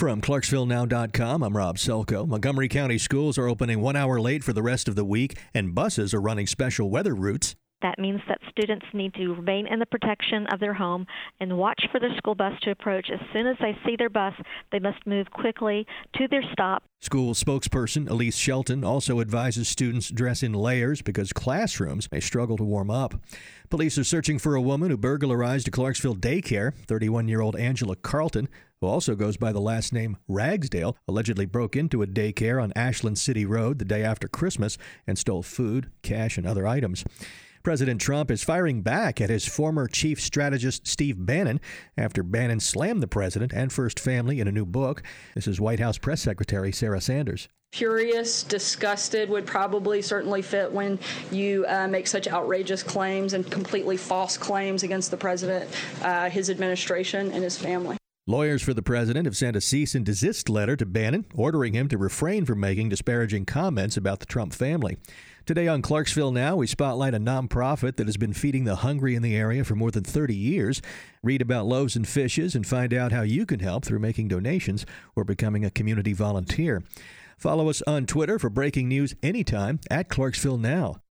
From ClarksvilleNow.com, I'm Rob Selko. Montgomery County schools are opening one hour late for the rest of the week, and buses are running special weather routes. That means that students need to remain in the protection of their home and watch for their school bus to approach. As soon as they see their bus, they must move quickly to their stop. School spokesperson Elise Shelton also advises students dress in layers because classrooms may struggle to warm up. Police are searching for a woman who burglarized a Clarksville daycare. 31 year old Angela Carlton, who also goes by the last name Ragsdale, allegedly broke into a daycare on Ashland City Road the day after Christmas and stole food, cash, and other items. President Trump is firing back at his former chief strategist Steve Bannon after Bannon slammed the president and First Family in a new book. This is White House Press Secretary Sarah Sanders. Furious, disgusted would probably certainly fit when you uh, make such outrageous claims and completely false claims against the president, uh, his administration, and his family. Lawyers for the president have sent a cease and desist letter to Bannon, ordering him to refrain from making disparaging comments about the Trump family. Today on Clarksville Now, we spotlight a nonprofit that has been feeding the hungry in the area for more than 30 years. Read about loaves and fishes and find out how you can help through making donations or becoming a community volunteer. Follow us on Twitter for breaking news anytime at Clarksville Now.